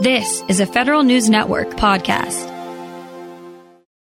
This is a Federal News Network podcast.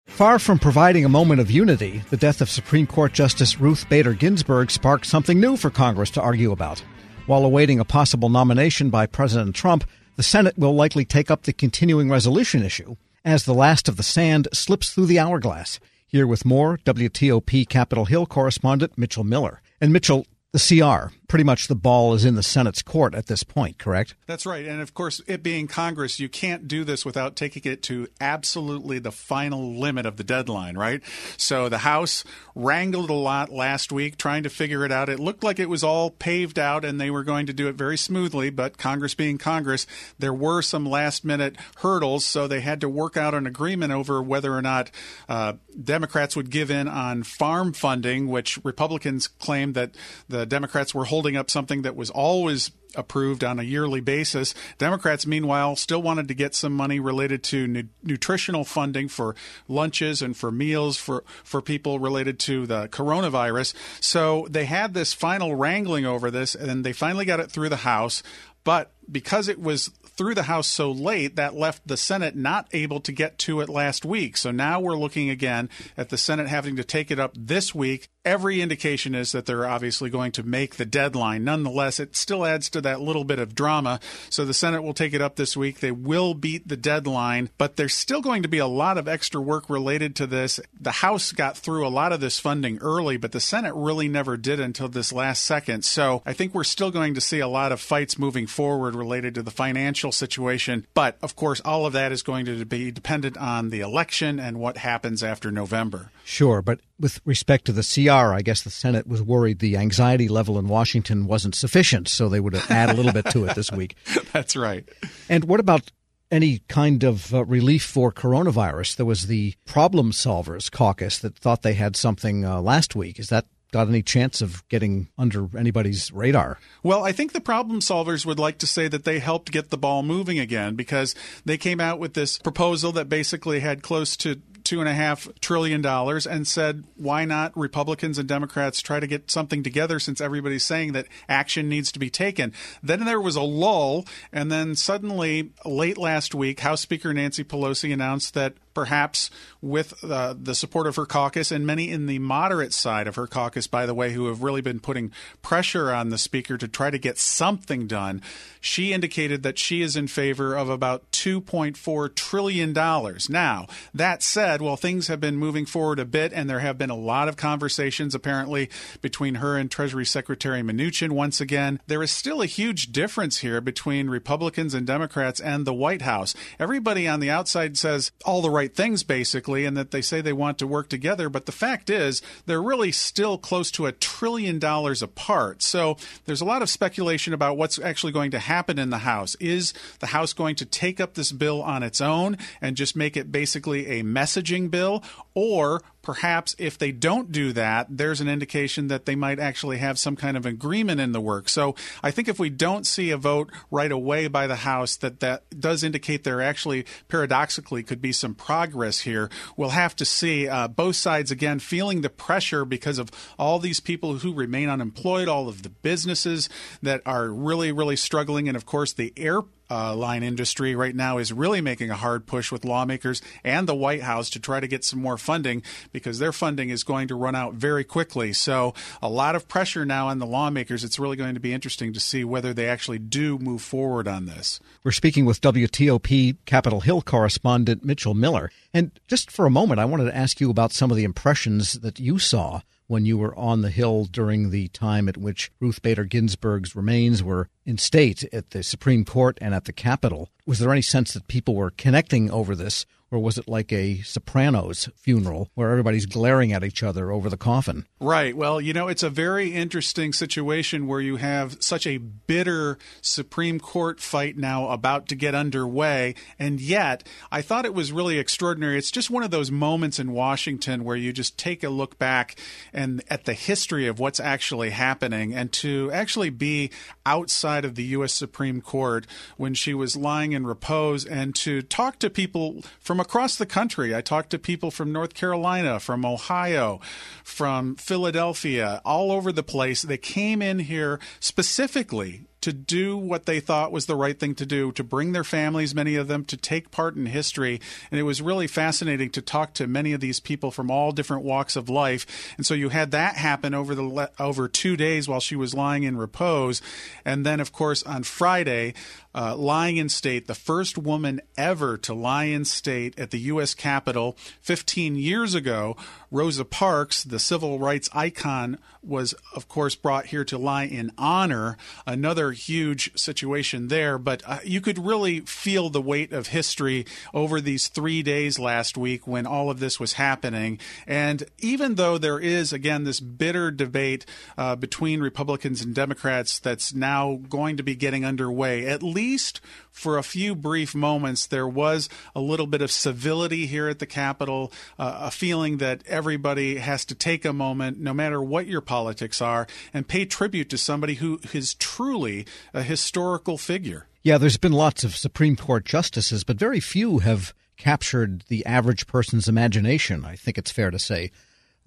Far from providing a moment of unity, the death of Supreme Court Justice Ruth Bader Ginsburg sparked something new for Congress to argue about. While awaiting a possible nomination by President Trump, the Senate will likely take up the continuing resolution issue as the last of the sand slips through the hourglass. Here with more, WTOP Capitol Hill correspondent Mitchell Miller. And Mitchell, the CR. Pretty much the ball is in the Senate's court at this point, correct? That's right. And of course, it being Congress, you can't do this without taking it to absolutely the final limit of the deadline, right? So the House wrangled a lot last week trying to figure it out. It looked like it was all paved out and they were going to do it very smoothly, but Congress being Congress, there were some last minute hurdles. So they had to work out an agreement over whether or not uh, Democrats would give in on farm funding, which Republicans claimed that the the Democrats were holding up something that was always approved on a yearly basis. Democrats, meanwhile, still wanted to get some money related to nu- nutritional funding for lunches and for meals for, for people related to the coronavirus. So they had this final wrangling over this, and they finally got it through the House. But because it was through the House so late, that left the Senate not able to get to it last week. So now we're looking again at the Senate having to take it up this week. Every indication is that they're obviously going to make the deadline. Nonetheless, it still adds to that little bit of drama. So the Senate will take it up this week. They will beat the deadline, but there's still going to be a lot of extra work related to this. The House got through a lot of this funding early, but the Senate really never did until this last second. So I think we're still going to see a lot of fights moving forward related to the financial situation. But of course, all of that is going to be dependent on the election and what happens after November. Sure, but with respect to the CR, I guess the Senate was worried the anxiety level in Washington wasn't sufficient, so they would add a little bit to it this week. That's right. And what about any kind of uh, relief for coronavirus? There was the Problem Solvers Caucus that thought they had something uh, last week. Is that got any chance of getting under anybody's radar? Well, I think the problem solvers would like to say that they helped get the ball moving again because they came out with this proposal that basically had close to two and a half trillion dollars and said, why not Republicans and Democrats try to get something together since everybody's saying that action needs to be taken? Then there was a lull, and then suddenly, late last week, House Speaker Nancy Pelosi announced that perhaps with uh, the support of her caucus and many in the moderate side of her caucus, by the way, who have really been putting pressure on the speaker to try to get something done. She indicated that she is in favor of about $2.4 trillion. Now, that said, while things have been moving forward a bit, and there have been a lot of conversations apparently between her and Treasury Secretary Mnuchin once again, there is still a huge difference here between Republicans and Democrats and the White House. Everybody on the outside says all the right things, basically, and that they say they want to work together. But the fact is, they're really still close to a trillion dollars apart. So there's a lot of speculation about what's actually going to happen in the House. Is the House going to take up this bill on its own and just make it basically a messaging bill? Or perhaps if they don't do that, there's an indication that they might actually have some kind of agreement in the work. So I think if we don't see a vote right away by the House, that that does indicate there actually paradoxically could be some progress here. We'll have to see uh, both sides again feeling the pressure because of all these people who remain unemployed, all of the businesses that are really, really struggling, and of course the air uh, line industry right now is really making a hard push with lawmakers and the White House to try to get some more funding because their funding is going to run out very quickly. So, a lot of pressure now on the lawmakers. It's really going to be interesting to see whether they actually do move forward on this. We're speaking with WTOP Capitol Hill correspondent Mitchell Miller. And just for a moment, I wanted to ask you about some of the impressions that you saw when you were on the Hill during the time at which Ruth Bader Ginsburg's remains were in state at the Supreme Court and at the Capitol. Was there any sense that people were connecting over this, or was it like a Sopranos funeral where everybody's glaring at each other over the coffin? Right. Well, you know, it's a very interesting situation where you have such a bitter Supreme Court fight now about to get underway. And yet, I thought it was really extraordinary. It's just one of those moments in Washington where you just take a look back and at the history of what's actually happening and to actually be outside of the U.S. Supreme Court when she was lying in repose and to talk to people from across the country. I talked to people from North Carolina, from Ohio, from Philadelphia, all over the place. They came in here specifically to do what they thought was the right thing to do, to bring their families, many of them, to take part in history. And it was really fascinating to talk to many of these people from all different walks of life. And so you had that happen over the over two days while she was lying in repose, and then of course on Friday, uh, lying in state, the first woman ever to lie in state at the U.S. Capitol 15 years ago. Rosa Parks, the civil rights icon, was, of course, brought here to lie in honor. Another huge situation there, but uh, you could really feel the weight of history over these three days last week when all of this was happening. And even though there is, again, this bitter debate uh, between Republicans and Democrats that's now going to be getting underway, at least for a few brief moments, there was a little bit of civility here at the Capitol, uh, a feeling that everybody has to take a moment, no matter what your politics are, and pay tribute to somebody who is truly a historical figure. Yeah, there's been lots of Supreme Court justices, but very few have captured the average person's imagination, I think it's fair to say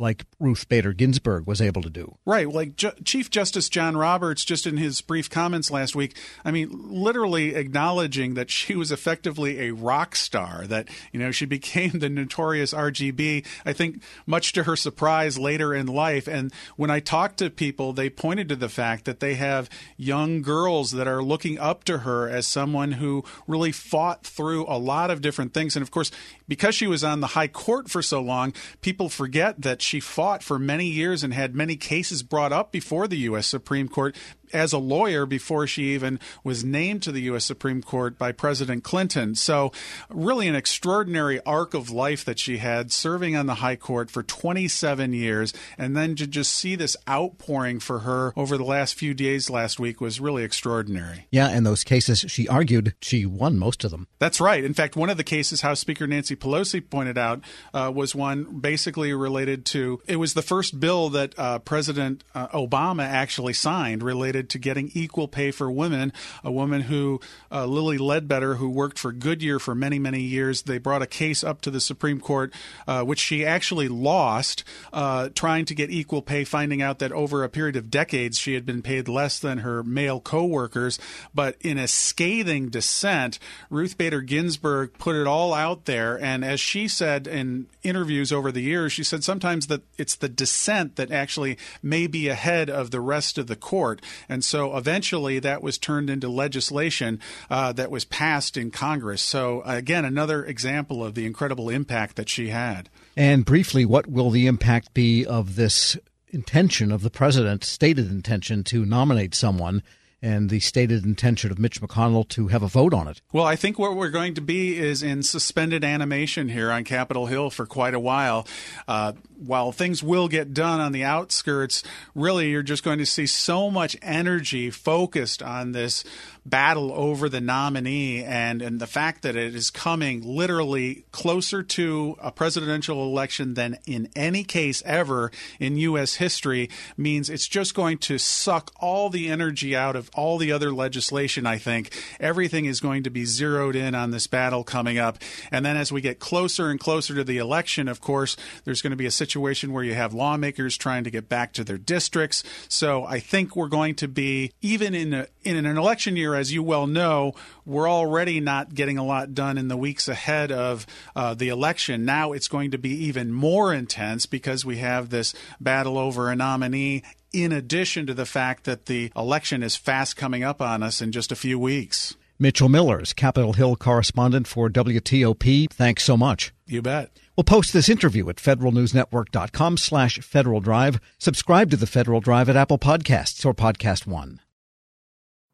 like Ruth Bader Ginsburg was able to do. Right. Like Ju- Chief Justice John Roberts, just in his brief comments last week, I mean, literally acknowledging that she was effectively a rock star, that, you know, she became the notorious RGB, I think, much to her surprise later in life. And when I talked to people, they pointed to the fact that they have young girls that are looking up to her as someone who really fought through a lot of different things. And of course, because she was on the high court for so long, people forget that she fought for many years and had many cases brought up before the U.S. Supreme Court as a lawyer before she even was named to the U.S. Supreme Court by President Clinton. So, really, an extraordinary arc of life that she had, serving on the High Court for 27 years. And then to just see this outpouring for her over the last few days last week was really extraordinary. Yeah, and those cases, she argued she won most of them. That's right. In fact, one of the cases House Speaker Nancy Pelosi pointed out uh, was one basically related to it was the first bill that uh, President uh, Obama actually signed related to getting equal pay for women. A woman who, uh, Lilly Ledbetter, who worked for Goodyear for many, many years, they brought a case up to the Supreme Court, uh, which she actually lost, uh, trying to get equal pay, finding out that over a period of decades she had been paid less than her male co-workers. But in a scathing dissent, Ruth Bader Ginsburg put it all out there, and as she said in interviews over the years, she said sometimes that it's the dissent that actually may be ahead of the rest of the court. And so eventually that was turned into legislation uh, that was passed in Congress. So, again, another example of the incredible impact that she had. And briefly, what will the impact be of this intention of the president, stated intention to nominate someone? And the stated intention of Mitch McConnell to have a vote on it. Well, I think what we're going to be is in suspended animation here on Capitol Hill for quite a while. Uh, while things will get done on the outskirts, really you're just going to see so much energy focused on this battle over the nominee and, and the fact that it is coming literally closer to a presidential election than in any case ever in U.S. history means it's just going to suck all the energy out of all the other legislation, I think. Everything is going to be zeroed in on this battle coming up. And then as we get closer and closer to the election, of course, there's going to be a situation where you have lawmakers trying to get back to their districts. So I think we're going to be, even in, a, in an election year, as you well know, we're already not getting a lot done in the weeks ahead of uh, the election. Now it's going to be even more intense because we have this battle over a nominee in addition to the fact that the election is fast coming up on us in just a few weeks. Mitchell Millers, Capitol Hill correspondent for WTOP. Thanks so much. You bet. We'll post this interview at federalnewsnetwork.com slash Federal Drive. Subscribe to the Federal Drive at Apple Podcasts or Podcast One.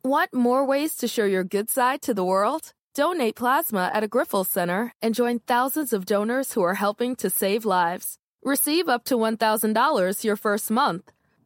Want more ways to show your good side to the world? Donate plasma at a Grifols Center and join thousands of donors who are helping to save lives. Receive up to $1,000 your first month.